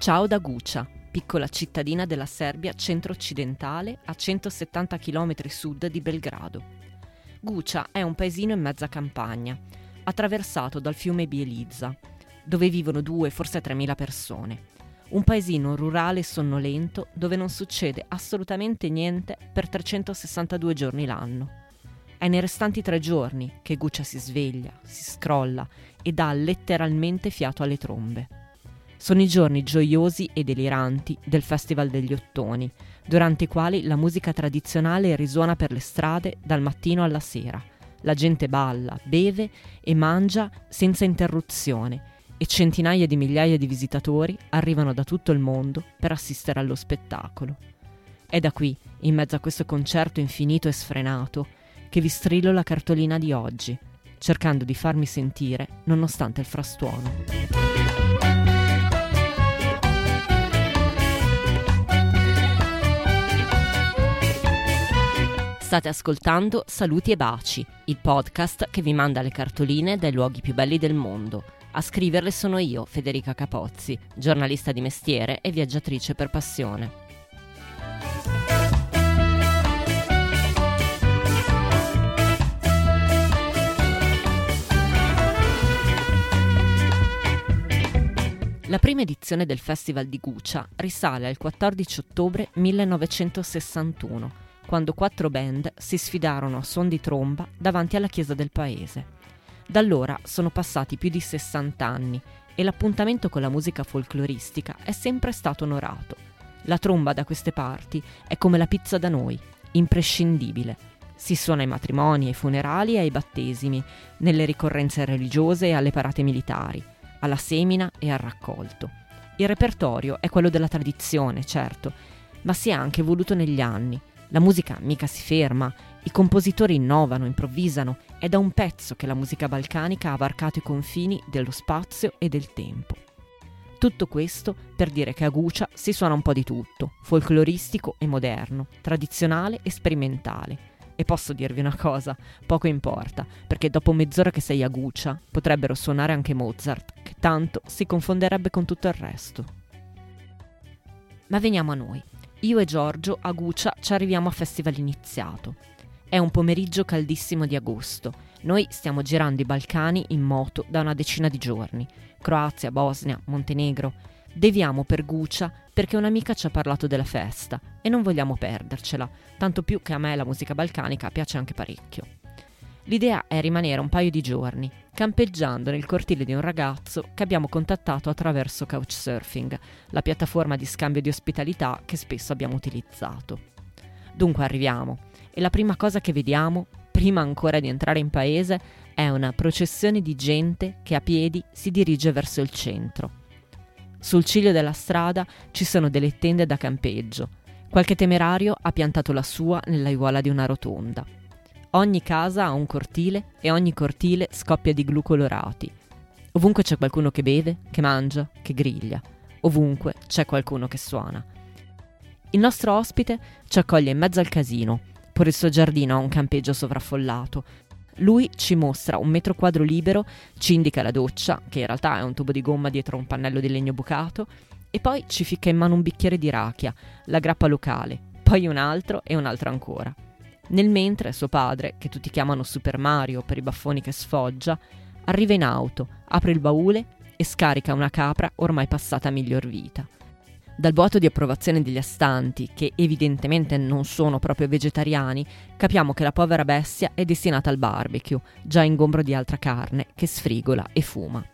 Ciao da Gucia, piccola cittadina della Serbia centro-occidentale a 170 km sud di Belgrado. Gucia è un paesino in mezza campagna, attraversato dal fiume Bielizza, dove vivono due, forse 3.000 persone. Un paesino rurale e sonnolento dove non succede assolutamente niente per 362 giorni l'anno. È nei restanti tre giorni che Gucia si sveglia, si scrolla e dà letteralmente fiato alle trombe. Sono i giorni gioiosi e deliranti del Festival degli Ottoni, durante i quali la musica tradizionale risuona per le strade dal mattino alla sera. La gente balla, beve e mangia senza interruzione e centinaia di migliaia di visitatori arrivano da tutto il mondo per assistere allo spettacolo. È da qui, in mezzo a questo concerto infinito e sfrenato, che vi strillo la cartolina di oggi, cercando di farmi sentire nonostante il frastuono. State ascoltando Saluti e Baci, il podcast che vi manda le cartoline dai luoghi più belli del mondo. A scriverle sono io, Federica Capozzi, giornalista di mestiere e viaggiatrice per passione. La prima edizione del Festival di Gucia risale al 14 ottobre 1961 quando quattro band si sfidarono a suon di tromba davanti alla chiesa del paese. Da allora sono passati più di 60 anni e l'appuntamento con la musica folcloristica è sempre stato onorato. La tromba da queste parti è come la pizza da noi, imprescindibile. Si suona ai matrimoni, ai funerali e ai battesimi, nelle ricorrenze religiose e alle parate militari, alla semina e al raccolto. Il repertorio è quello della tradizione, certo, ma si è anche evoluto negli anni la musica mica si ferma, i compositori innovano, improvvisano, è da un pezzo che la musica balcanica ha varcato i confini dello spazio e del tempo. Tutto questo per dire che a Gucia si suona un po' di tutto, folcloristico e moderno, tradizionale e sperimentale. E posso dirvi una cosa, poco importa, perché dopo mezz'ora che sei a Gucia potrebbero suonare anche Mozart, che tanto si confonderebbe con tutto il resto. Ma veniamo a noi. Io e Giorgio a Gucia ci arriviamo a festival iniziato. È un pomeriggio caldissimo di agosto. Noi stiamo girando i Balcani in moto da una decina di giorni. Croazia, Bosnia, Montenegro. Deviamo per Gucia perché un'amica ci ha parlato della festa e non vogliamo perdercela, tanto più che a me la musica balcanica piace anche parecchio. L'idea è rimanere un paio di giorni, campeggiando nel cortile di un ragazzo che abbiamo contattato attraverso Couchsurfing, la piattaforma di scambio di ospitalità che spesso abbiamo utilizzato. Dunque arriviamo e la prima cosa che vediamo, prima ancora di entrare in paese, è una processione di gente che a piedi si dirige verso il centro. Sul ciglio della strada ci sono delle tende da campeggio. Qualche temerario ha piantato la sua nell'aiuola di una rotonda. Ogni casa ha un cortile e ogni cortile scoppia di glu colorati. Ovunque c'è qualcuno che beve, che mangia, che griglia. Ovunque c'è qualcuno che suona. Il nostro ospite ci accoglie in mezzo al casino. Por il suo giardino ha un campeggio sovraffollato. Lui ci mostra un metro quadro libero, ci indica la doccia, che in realtà è un tubo di gomma dietro un pannello di legno bucato, e poi ci ficca in mano un bicchiere di rachia, la grappa locale, poi un altro e un altro ancora. Nel mentre suo padre, che tutti chiamano Super Mario per i baffoni che sfoggia, arriva in auto, apre il baule e scarica una capra ormai passata a miglior vita. Dal vuoto di approvazione degli astanti, che evidentemente non sono proprio vegetariani, capiamo che la povera bestia è destinata al barbecue, già ingombro di altra carne, che sfrigola e fuma.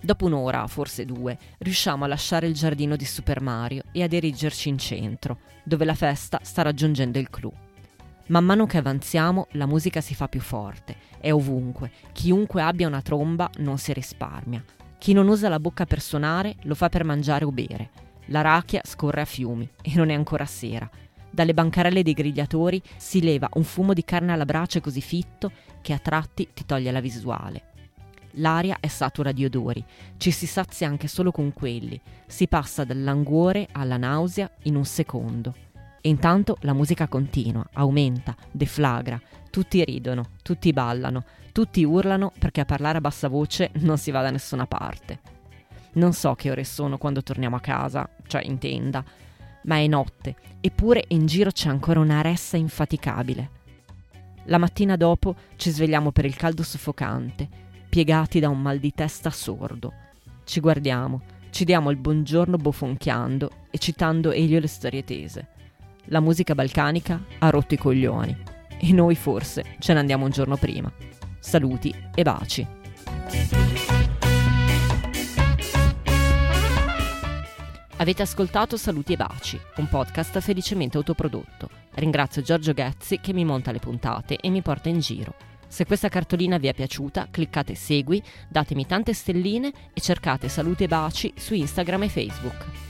Dopo un'ora, forse due, riusciamo a lasciare il giardino di Super Mario e a dirigerci in centro, dove la festa sta raggiungendo il clou. Man mano che avanziamo la musica si fa più forte, è ovunque, chiunque abbia una tromba non si risparmia. Chi non usa la bocca per suonare lo fa per mangiare o bere. La racchia scorre a fiumi e non è ancora sera. Dalle bancarelle dei grigliatori si leva un fumo di carne alla brace così fitto che a tratti ti toglie la visuale. L'aria è satura di odori, ci si sazia anche solo con quelli, si passa dal languore alla nausea in un secondo. E intanto la musica continua, aumenta, deflagra, tutti ridono, tutti ballano, tutti urlano perché a parlare a bassa voce non si va da nessuna parte. Non so che ore sono quando torniamo a casa, cioè in tenda, ma è notte, eppure in giro c'è ancora una ressa infaticabile. La mattina dopo ci svegliamo per il caldo soffocante, piegati da un mal di testa sordo. Ci guardiamo, ci diamo il buongiorno bofonchiando e citando Elio le storie tese. La musica balcanica ha rotto i coglioni e noi forse ce ne andiamo un giorno prima. Saluti e baci. Avete ascoltato Saluti e Baci, un podcast felicemente autoprodotto. Ringrazio Giorgio Ghezzi che mi monta le puntate e mi porta in giro. Se questa cartolina vi è piaciuta, cliccate segui, datemi tante stelline e cercate Saluti e Baci su Instagram e Facebook.